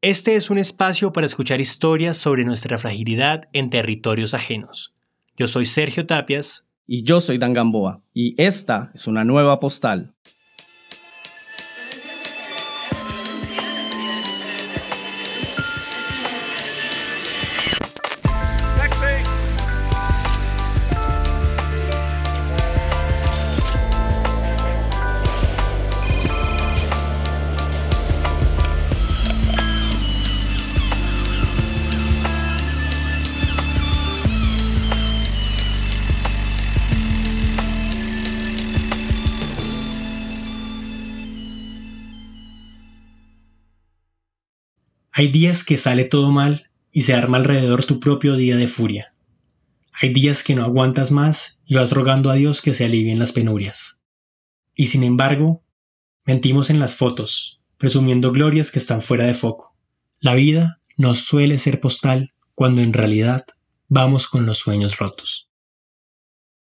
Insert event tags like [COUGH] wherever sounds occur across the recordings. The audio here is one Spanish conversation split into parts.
Este es un espacio para escuchar historias sobre nuestra fragilidad en territorios ajenos. Yo soy Sergio Tapias. Y yo soy Dan Gamboa. Y esta es una nueva postal. Hay días que sale todo mal y se arma alrededor tu propio día de furia. Hay días que no aguantas más y vas rogando a Dios que se alivien las penurias. Y sin embargo, mentimos en las fotos, presumiendo glorias que están fuera de foco. La vida no suele ser postal cuando en realidad vamos con los sueños rotos.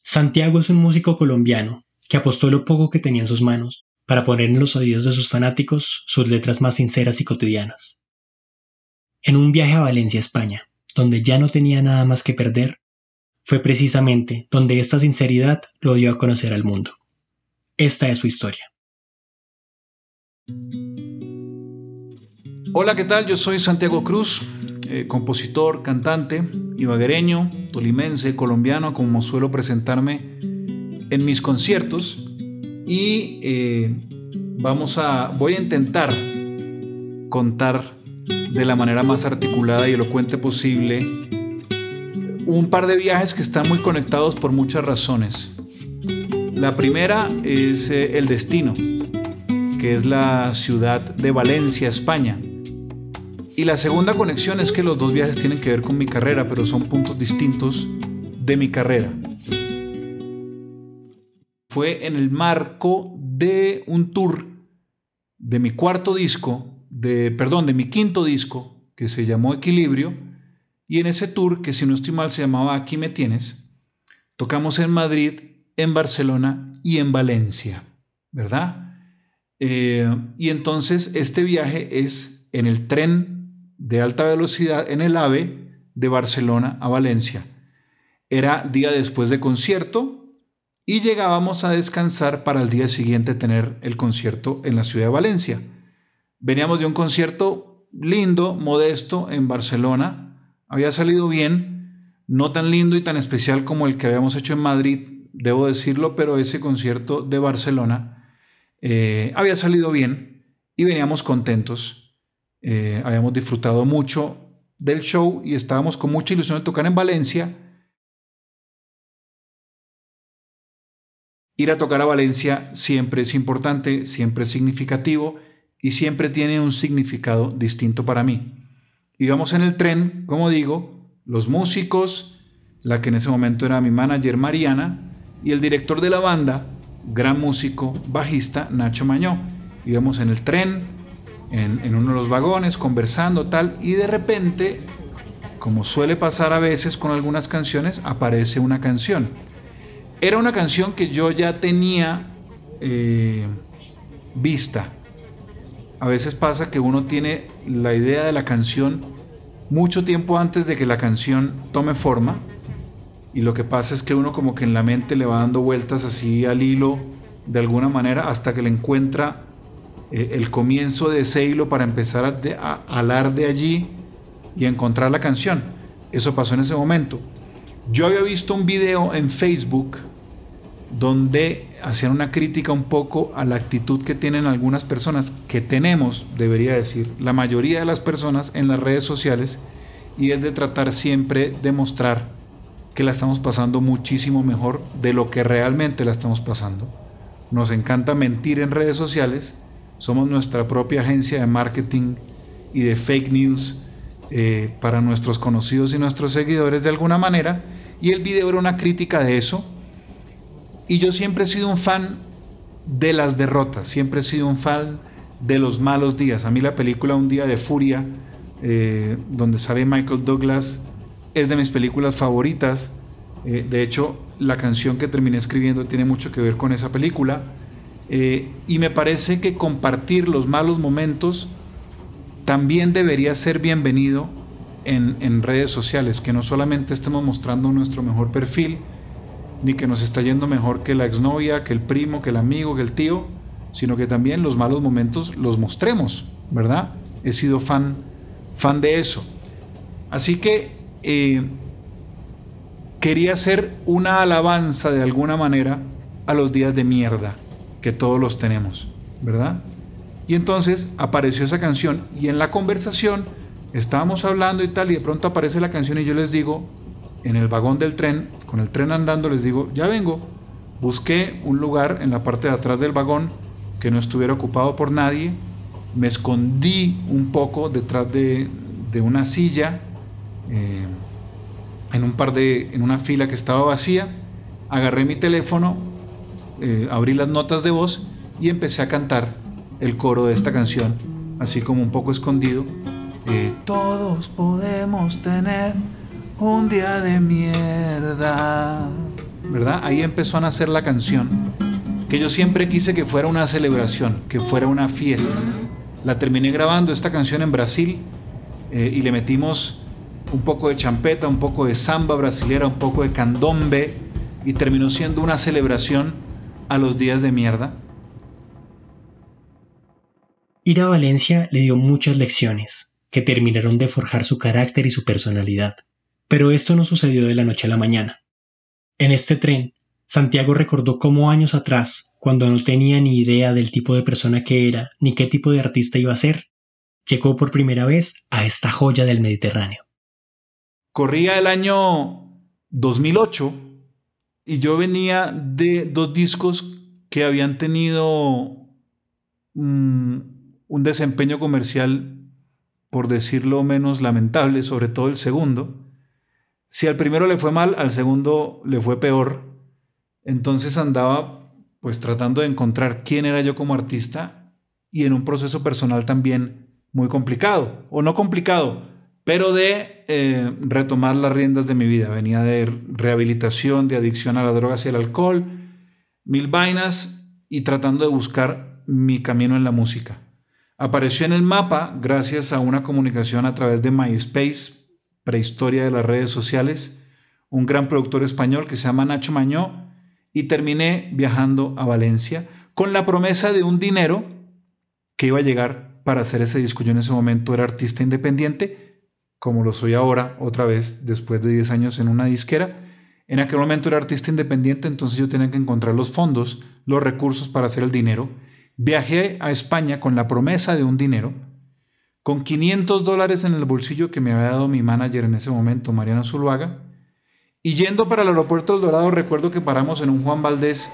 Santiago es un músico colombiano que apostó lo poco que tenía en sus manos para poner en los oídos de sus fanáticos sus letras más sinceras y cotidianas. En un viaje a Valencia, España, donde ya no tenía nada más que perder, fue precisamente donde esta sinceridad lo dio a conocer al mundo. Esta es su historia. Hola, ¿qué tal? Yo soy Santiago Cruz, eh, compositor, cantante, ibaguereño, tolimense, colombiano, como suelo presentarme en mis conciertos. Y eh, vamos a, voy a intentar contar de la manera más articulada y elocuente posible un par de viajes que están muy conectados por muchas razones. La primera es eh, el destino, que es la ciudad de Valencia, España. Y la segunda conexión es que los dos viajes tienen que ver con mi carrera, pero son puntos distintos de mi carrera. Fue en el marco de un tour de mi cuarto disco de, perdón, de mi quinto disco, que se llamó Equilibrio, y en ese tour, que si no estoy mal se llamaba Aquí me tienes, tocamos en Madrid, en Barcelona y en Valencia, ¿verdad? Eh, y entonces este viaje es en el tren de alta velocidad, en el AVE, de Barcelona a Valencia. Era día después de concierto y llegábamos a descansar para el día siguiente tener el concierto en la ciudad de Valencia. Veníamos de un concierto lindo, modesto, en Barcelona. Había salido bien, no tan lindo y tan especial como el que habíamos hecho en Madrid, debo decirlo, pero ese concierto de Barcelona eh, había salido bien y veníamos contentos. Eh, habíamos disfrutado mucho del show y estábamos con mucha ilusión de tocar en Valencia. Ir a tocar a Valencia siempre es importante, siempre es significativo y siempre tiene un significado distinto para mí. Íbamos en el tren, como digo, los músicos, la que en ese momento era mi manager Mariana, y el director de la banda, gran músico, bajista, Nacho Mañó. Íbamos en el tren, en, en uno de los vagones, conversando tal, y de repente, como suele pasar a veces con algunas canciones, aparece una canción. Era una canción que yo ya tenía eh, vista a veces pasa que uno tiene la idea de la canción mucho tiempo antes de que la canción tome forma y lo que pasa es que uno como que en la mente le va dando vueltas así al hilo de alguna manera hasta que le encuentra eh, el comienzo de ese hilo para empezar a, a alar de allí y encontrar la canción. Eso pasó en ese momento. Yo había visto un video en Facebook donde hacían una crítica un poco a la actitud que tienen algunas personas, que tenemos, debería decir, la mayoría de las personas en las redes sociales, y es de tratar siempre de mostrar que la estamos pasando muchísimo mejor de lo que realmente la estamos pasando. Nos encanta mentir en redes sociales, somos nuestra propia agencia de marketing y de fake news eh, para nuestros conocidos y nuestros seguidores de alguna manera, y el video era una crítica de eso, y yo siempre he sido un fan de las derrotas, siempre he sido un fan de los malos días. A mí la película Un día de furia, eh, donde sale Michael Douglas, es de mis películas favoritas. Eh, de hecho, la canción que terminé escribiendo tiene mucho que ver con esa película. Eh, y me parece que compartir los malos momentos también debería ser bienvenido en, en, redes sociales, que no solamente estemos mostrando nuestro mejor perfil, ni que nos está yendo mejor que la exnovia, que el primo, que el amigo, que el tío, sino que también los malos momentos los mostremos, ¿verdad? He sido fan, fan de eso. Así que eh, quería hacer una alabanza de alguna manera a los días de mierda que todos los tenemos, ¿verdad? Y entonces apareció esa canción y en la conversación estábamos hablando y tal y de pronto aparece la canción y yo les digo, en el vagón del tren, con el tren andando, les digo, ya vengo. Busqué un lugar en la parte de atrás del vagón que no estuviera ocupado por nadie. Me escondí un poco detrás de, de una silla, eh, en, un par de, en una fila que estaba vacía. Agarré mi teléfono, eh, abrí las notas de voz y empecé a cantar el coro de esta canción, así como un poco escondido. Eh, todos podemos tener un día de mierda. ¿Verdad? Ahí empezó a nacer la canción. Que yo siempre quise que fuera una celebración, que fuera una fiesta. La terminé grabando esta canción en Brasil eh, y le metimos un poco de champeta, un poco de samba brasilera, un poco de candombe y terminó siendo una celebración a los días de mierda. Ir a Valencia le dio muchas lecciones que terminaron de forjar su carácter y su personalidad. Pero esto no sucedió de la noche a la mañana. En este tren, Santiago recordó cómo años atrás, cuando no tenía ni idea del tipo de persona que era ni qué tipo de artista iba a ser, llegó por primera vez a esta joya del Mediterráneo. Corría el año 2008 y yo venía de dos discos que habían tenido mm, un desempeño comercial, por decirlo menos lamentable, sobre todo el segundo. Si al primero le fue mal, al segundo le fue peor. Entonces andaba pues tratando de encontrar quién era yo como artista y en un proceso personal también muy complicado, o no complicado, pero de eh, retomar las riendas de mi vida. Venía de rehabilitación, de adicción a las drogas y al alcohol, mil vainas y tratando de buscar mi camino en la música. Apareció en el mapa gracias a una comunicación a través de MySpace, prehistoria de las redes sociales, un gran productor español que se llama Nacho Mañó, y terminé viajando a Valencia con la promesa de un dinero que iba a llegar para hacer ese disco. Yo en ese momento era artista independiente, como lo soy ahora, otra vez, después de 10 años en una disquera. En aquel momento era artista independiente, entonces yo tenía que encontrar los fondos, los recursos para hacer el dinero. Viajé a España con la promesa de un dinero con 500 dólares en el bolsillo que me había dado mi manager en ese momento, Mariano Zuluaga. Y yendo para el aeropuerto del Dorado, recuerdo que paramos en un Juan Valdés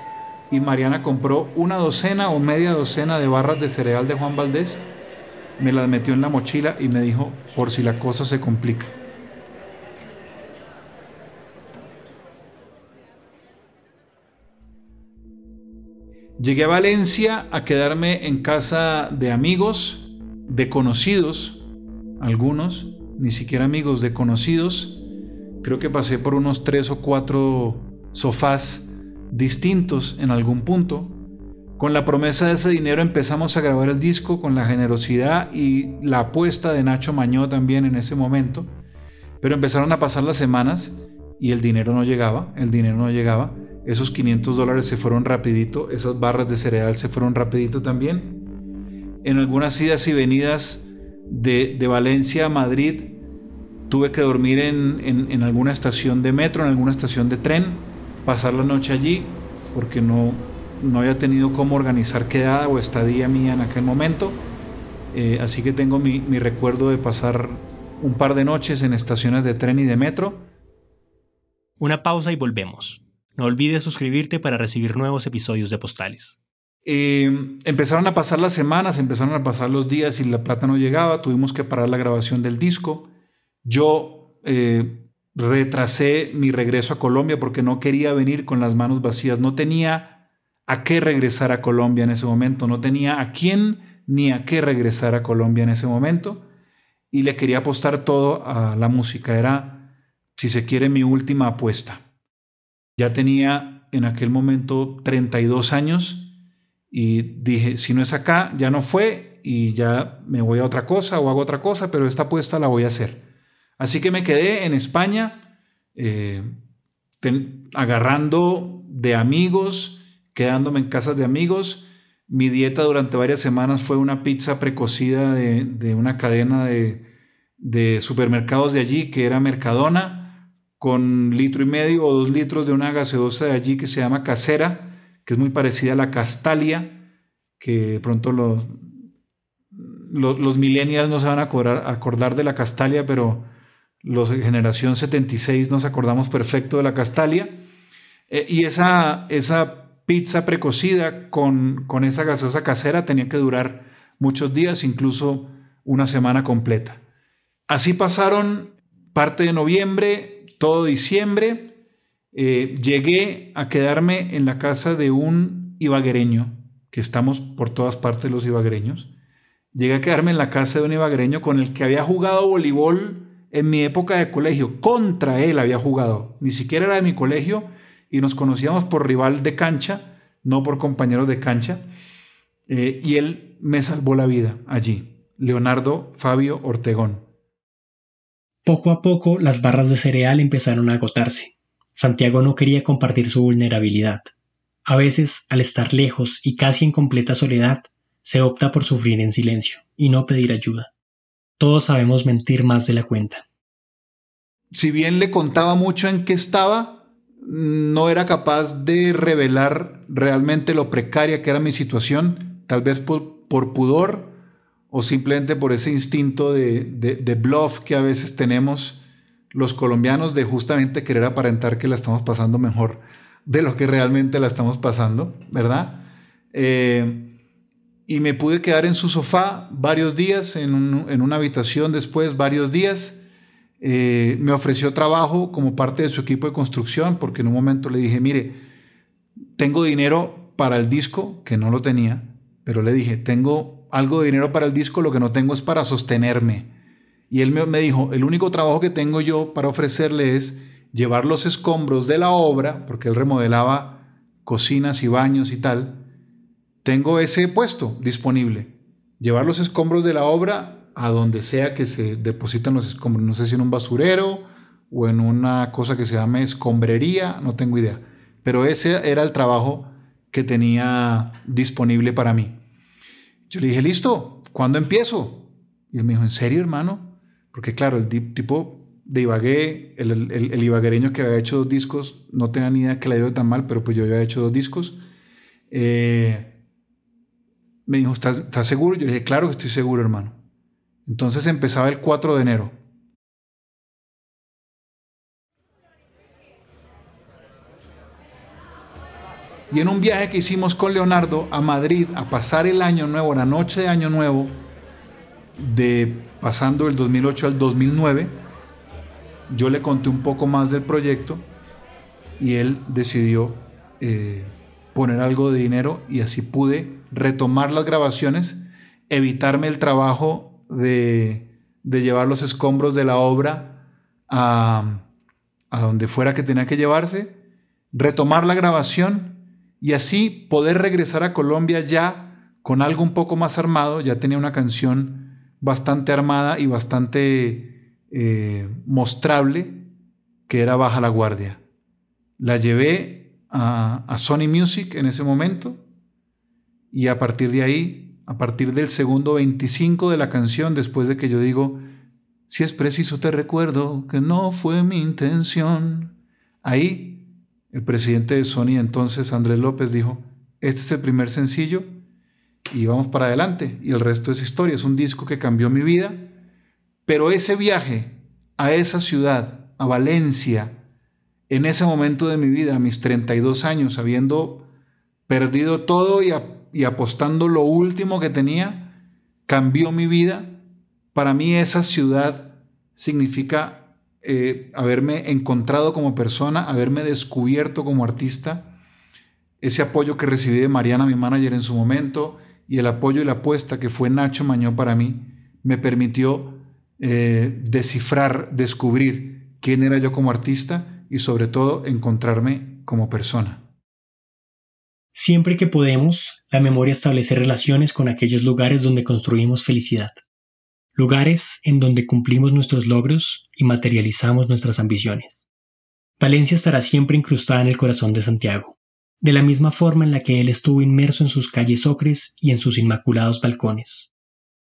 y Mariana compró una docena o media docena de barras de cereal de Juan Valdés, me las metió en la mochila y me dijo, por si la cosa se complica. Llegué a Valencia a quedarme en casa de amigos de conocidos, algunos, ni siquiera amigos, de conocidos. Creo que pasé por unos tres o cuatro sofás distintos en algún punto. Con la promesa de ese dinero empezamos a grabar el disco con la generosidad y la apuesta de Nacho Mañó también en ese momento. Pero empezaron a pasar las semanas y el dinero no llegaba, el dinero no llegaba. Esos 500 dólares se fueron rapidito, esas barras de cereal se fueron rapidito también en algunas idas y venidas de, Valencia a Madrid, tuve que dormir en, alguna estación de metro, en alguna estación de tren, pasar la noche allí, porque no, no había tenido cómo organizar quedada o estadía mía en aquel momento. Eh, así que tengo mi, mi recuerdo de pasar un par de noches en estaciones de tren y de metro. Una pausa y volvemos. No olvides suscribirte para recibir nuevos episodios de Postales. Eh, empezaron a pasar las semanas, empezaron a pasar los días y la plata no llegaba, tuvimos que parar la grabación del disco. Yo eh, retrasé mi regreso a Colombia porque no quería venir con las manos vacías, no tenía a qué regresar a Colombia en ese momento, no tenía a quién ni a qué regresar a Colombia en ese momento. Y le quería apostar todo a la música, era, si se quiere, mi última apuesta. Ya tenía en aquel momento 32 años y dije, si no es acá, ya no fue y ya me voy a otra cosa o hago otra cosa, pero esta apuesta la voy a hacer. Así que me quedé en España eh, agarrando de amigos, quedándome en casas de amigos. Mi dieta durante varias semanas fue una pizza precocida de, una cadena de, de, supermercados de allí que era Mercadona, con litro y medio o dos litros de una gaseosa de allí que se llama Casera, que es muy parecida a la Castalia, que pronto los, los, millennials no se van a acordar, de la Castalia, pero los de generación 76 nos acordamos perfecto de la Castalia. Eh, y esa, esa pizza precocida con, con esa gaseosa casera tenía que durar muchos días, incluso una semana completa. Así pasaron parte de noviembre, todo diciembre. Eh, llegué a quedarme en la casa de un ibaguereño, que estamos por todas partes los ibaguereños. Llegué a quedarme en la casa de un ibagreño con el que había jugado voleibol en mi época de colegio. Contra él había jugado. Ni siquiera era de mi colegio y nos conocíamos por rival de cancha, no por compañeros de cancha. Eh, y él me salvó la vida allí. Leonardo Fabio Ortegón. Poco a poco las barras de cereal empezaron a agotarse. Santiago no quería compartir su vulnerabilidad. A veces, al estar lejos y casi en completa soledad, se opta por sufrir en silencio y no pedir ayuda. Todos sabemos mentir más de la cuenta. Si bien le contaba mucho en qué estaba, no era capaz de revelar realmente lo precaria que era mi situación, tal vez por, pudor o simplemente por ese instinto de, de bluff que a veces tenemos los colombianos de justamente querer aparentar que la estamos pasando mejor de lo que realmente la estamos pasando, ¿verdad? Eh, y me pude quedar en su sofá varios días, en, una habitación después varios días. Eh, me ofreció trabajo como parte de su equipo de construcción porque en un momento le dije, mire, tengo dinero para el disco, que no lo tenía, pero le dije, tengo algo de dinero para el disco, lo que no tengo es para sostenerme. Y él me, dijo, el único trabajo que tengo yo para ofrecerle es llevar los escombros de la obra, porque él remodelaba cocinas y baños y tal, tengo ese puesto disponible. Llevar los escombros de la obra a donde sea que se depositan los escombros. No sé si en un basurero o en una cosa que se llame escombrería, no tengo idea. Pero ese era el trabajo que tenía disponible para mí. Yo le dije, listo, ¿cuándo empiezo? Y él me dijo, ¿en serio, hermano? Porque claro, el tipo de Ibagué, el, el, ibaguereño que había hecho dos discos, no tenía ni idea que le dio tan mal, pero pues yo había hecho dos discos. Eh, me dijo, ¿estás, seguro? Yo le dije, claro que estoy seguro, hermano. Entonces empezaba el 4 de enero. Y en un viaje que hicimos con Leonardo a Madrid a pasar el año nuevo, la noche de año nuevo, de pasando el 2008 al 2009, yo le conté un poco más del proyecto y él decidió eh, poner algo de dinero y así pude retomar las grabaciones, evitarme el trabajo de, llevar los escombros de la obra a, a donde fuera que tenía que llevarse, retomar la grabación y así poder regresar a Colombia ya con algo un poco más armado, ya tenía una canción bastante armada y bastante eh, mostrable, que era Baja la Guardia. La llevé a, Sony Music en ese momento y a partir de ahí, a partir del segundo 25 de la canción, después de que yo digo, si es preciso te recuerdo que no fue mi intención, ahí el presidente de Sony entonces, Andrés López, dijo, este es el primer sencillo y vamos para adelante. Y el resto es historia, es un disco que cambió mi vida. Pero ese viaje a esa ciudad, a Valencia, en ese momento de mi vida, a mis 32 años, habiendo perdido todo y apostando lo último que tenía, cambió mi vida. Para mí esa ciudad significa eh, haberme encontrado como persona, haberme descubierto como artista. Ese apoyo que recibí de Mariana, mi manager en su momento, y el apoyo y la apuesta que fue Nacho Mañó para mí, me permitió eh, descifrar, descubrir quién era yo como artista y sobre todo encontrarme como persona. Siempre que podemos, la memoria establece relaciones con aquellos lugares donde construimos felicidad, lugares en donde cumplimos nuestros logros y materializamos nuestras ambiciones. Valencia estará siempre incrustada en el corazón de Santiago, de la misma forma en la que él estuvo inmerso en sus calles ocres y en sus inmaculados balcones.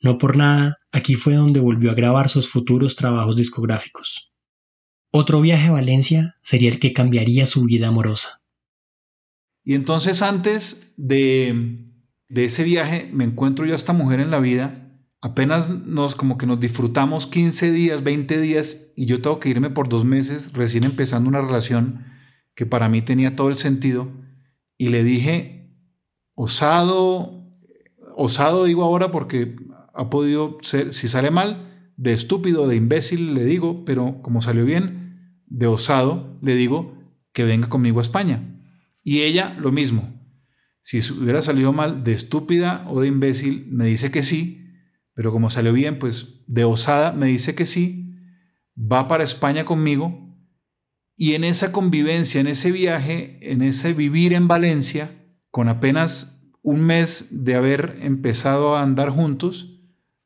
No por nada, aquí fue donde volvió a grabar sus futuros trabajos discográficos. Otro viaje a Valencia sería el que cambiaría su vida amorosa. Y entonces antes de, ese viaje me encuentro yo a esta mujer en la vida. Apenas nos como que nos disfrutamos 15 días, 20 días y yo tengo que irme por dos meses recién empezando una relación que para mí tenía todo el sentido. Y le dije, osado, osado digo ahora porque ha podido ser, si sale mal, de estúpido, de imbécil le digo, pero como salió bien, de osado le digo que venga conmigo a España. Y ella lo mismo. Si hubiera salido mal de estúpida o de imbécil, me dice que sí, pero como salió bien, pues de osada me dice que sí, va para España conmigo y en esa convivencia, en ese viaje, en ese vivir en Valencia, con apenas un mes de haber empezado a andar juntos,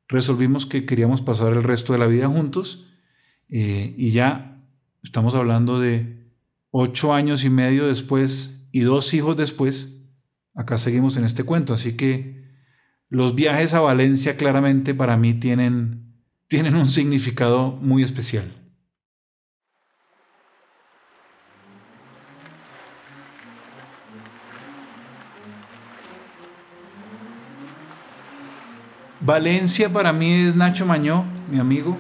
resolvimos que queríamos pasar el resto de la vida juntos eh, y ya estamos hablando de ocho años y medio después y dos hijos después, acá seguimos en este cuento. Así que los viajes a Valencia claramente para mí tienen, tienen un significado muy especial. Valencia para mí es Nacho Mañó, mi amigo,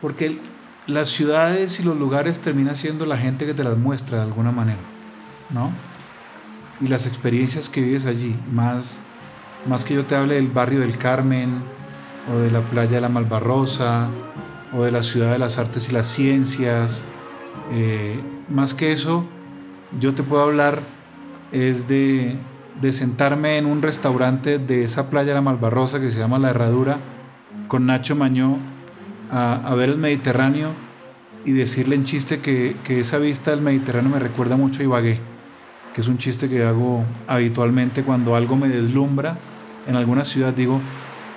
porque las ciudades y los lugares termina siendo la gente que te las muestra de alguna manera. ¿no? Y las experiencias que vives allí, más, más que yo te hable del barrio del Carmen, o de la playa de la Malvarrosa, o de la ciudad de las artes y las ciencias, eh, más que eso, yo te puedo hablar es de, de sentarme en un restaurante de esa playa de la Malvarrosa que se llama La Herradura, con Nacho Mañó, a, a ver el Mediterráneo y decirle en chiste que, que, esa vista del Mediterráneo me recuerda mucho a Ibagué que es un chiste que hago habitualmente cuando algo me deslumbra en alguna ciudad, digo,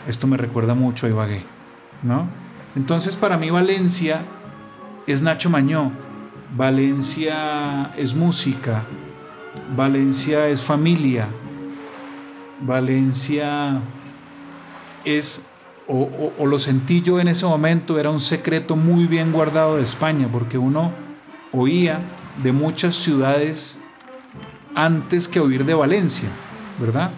esto me recuerda mucho a Ibagué, ¿no? Entonces para mí Valencia es Nacho Mañó, Valencia es música, Valencia es familia, Valencia es, o, lo sentí yo en ese momento, era un secreto muy bien guardado de España, porque uno oía de muchas ciudades antes que oír de Valencia, ¿verdad?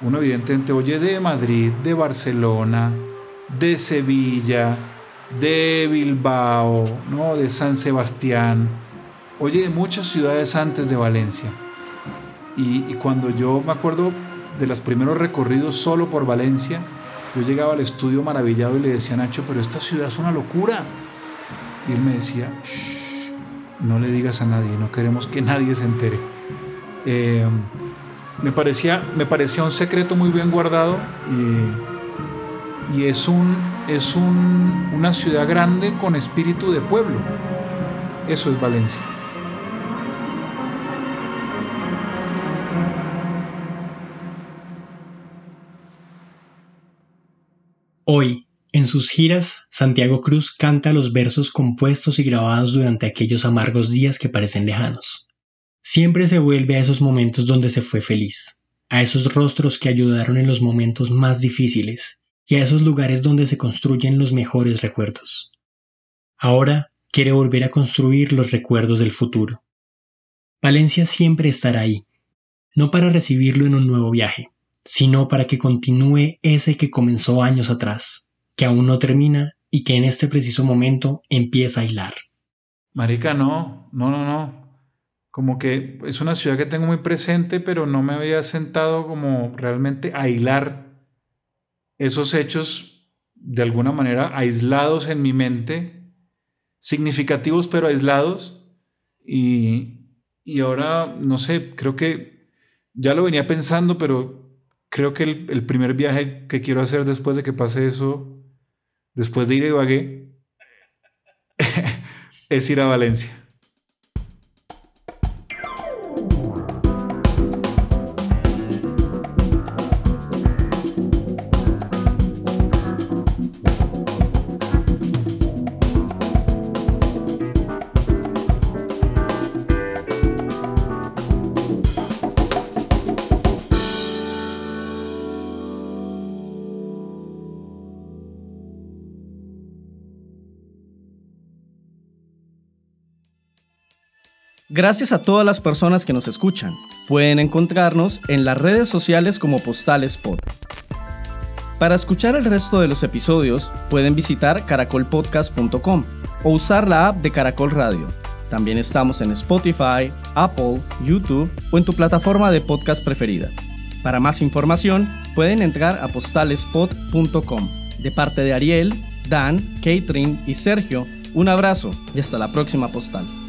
Uno evidentemente oye de Madrid, de Barcelona, de Sevilla, de Bilbao, ¿no? de San Sebastián, oye de muchas ciudades antes de Valencia. Y, cuando yo me acuerdo de los primeros recorridos solo por Valencia, yo llegaba al estudio maravillado y le decía a Nacho, pero esta ciudad es una locura. Y él me decía, no le digas a nadie, no queremos que [LAUGHS] nadie se entere. Eh, me, parecía, me parecía un secreto muy bien guardado y, y es, un, es un, una ciudad grande con espíritu de pueblo. Eso es Valencia. Sus giras, Santiago Cruz canta los versos compuestos y grabados durante aquellos amargos días que parecen lejanos. Siempre se vuelve a esos momentos donde se fue feliz, a esos rostros que ayudaron en los momentos más difíciles y a esos lugares donde se construyen los mejores recuerdos. Ahora quiere volver a construir los recuerdos del futuro. Valencia siempre estará ahí, no para recibirlo en un nuevo viaje, sino para que continúe ese que comenzó años atrás, que aún no termina y que en este preciso momento empieza a hilar. Marica, no, no, no, no como que es una ciudad que tengo muy presente, pero no me había sentado como realmente a hilar esos hechos de alguna manera aislados en mi mente, significativos pero aislados. Y, y ahora, no sé, creo que ya lo venía pensando, pero creo que el, el primer viaje que quiero hacer después de que pase eso, después de ir a Ibagué, [LAUGHS] es ir a Valencia. Gracias a todas las personas que nos escuchan. Pueden encontrarnos en las redes sociales como Postales Pod. Para escuchar el resto de los episodios, pueden visitar caracolpodcast.com o usar la app de Caracol Radio. También estamos en Spotify, Apple, YouTube o en tu plataforma de podcast preferida. Para más información, pueden entrar a postalespod.com. De parte de Ariel, Dan, Catherine y Sergio, un abrazo y hasta la próxima postal.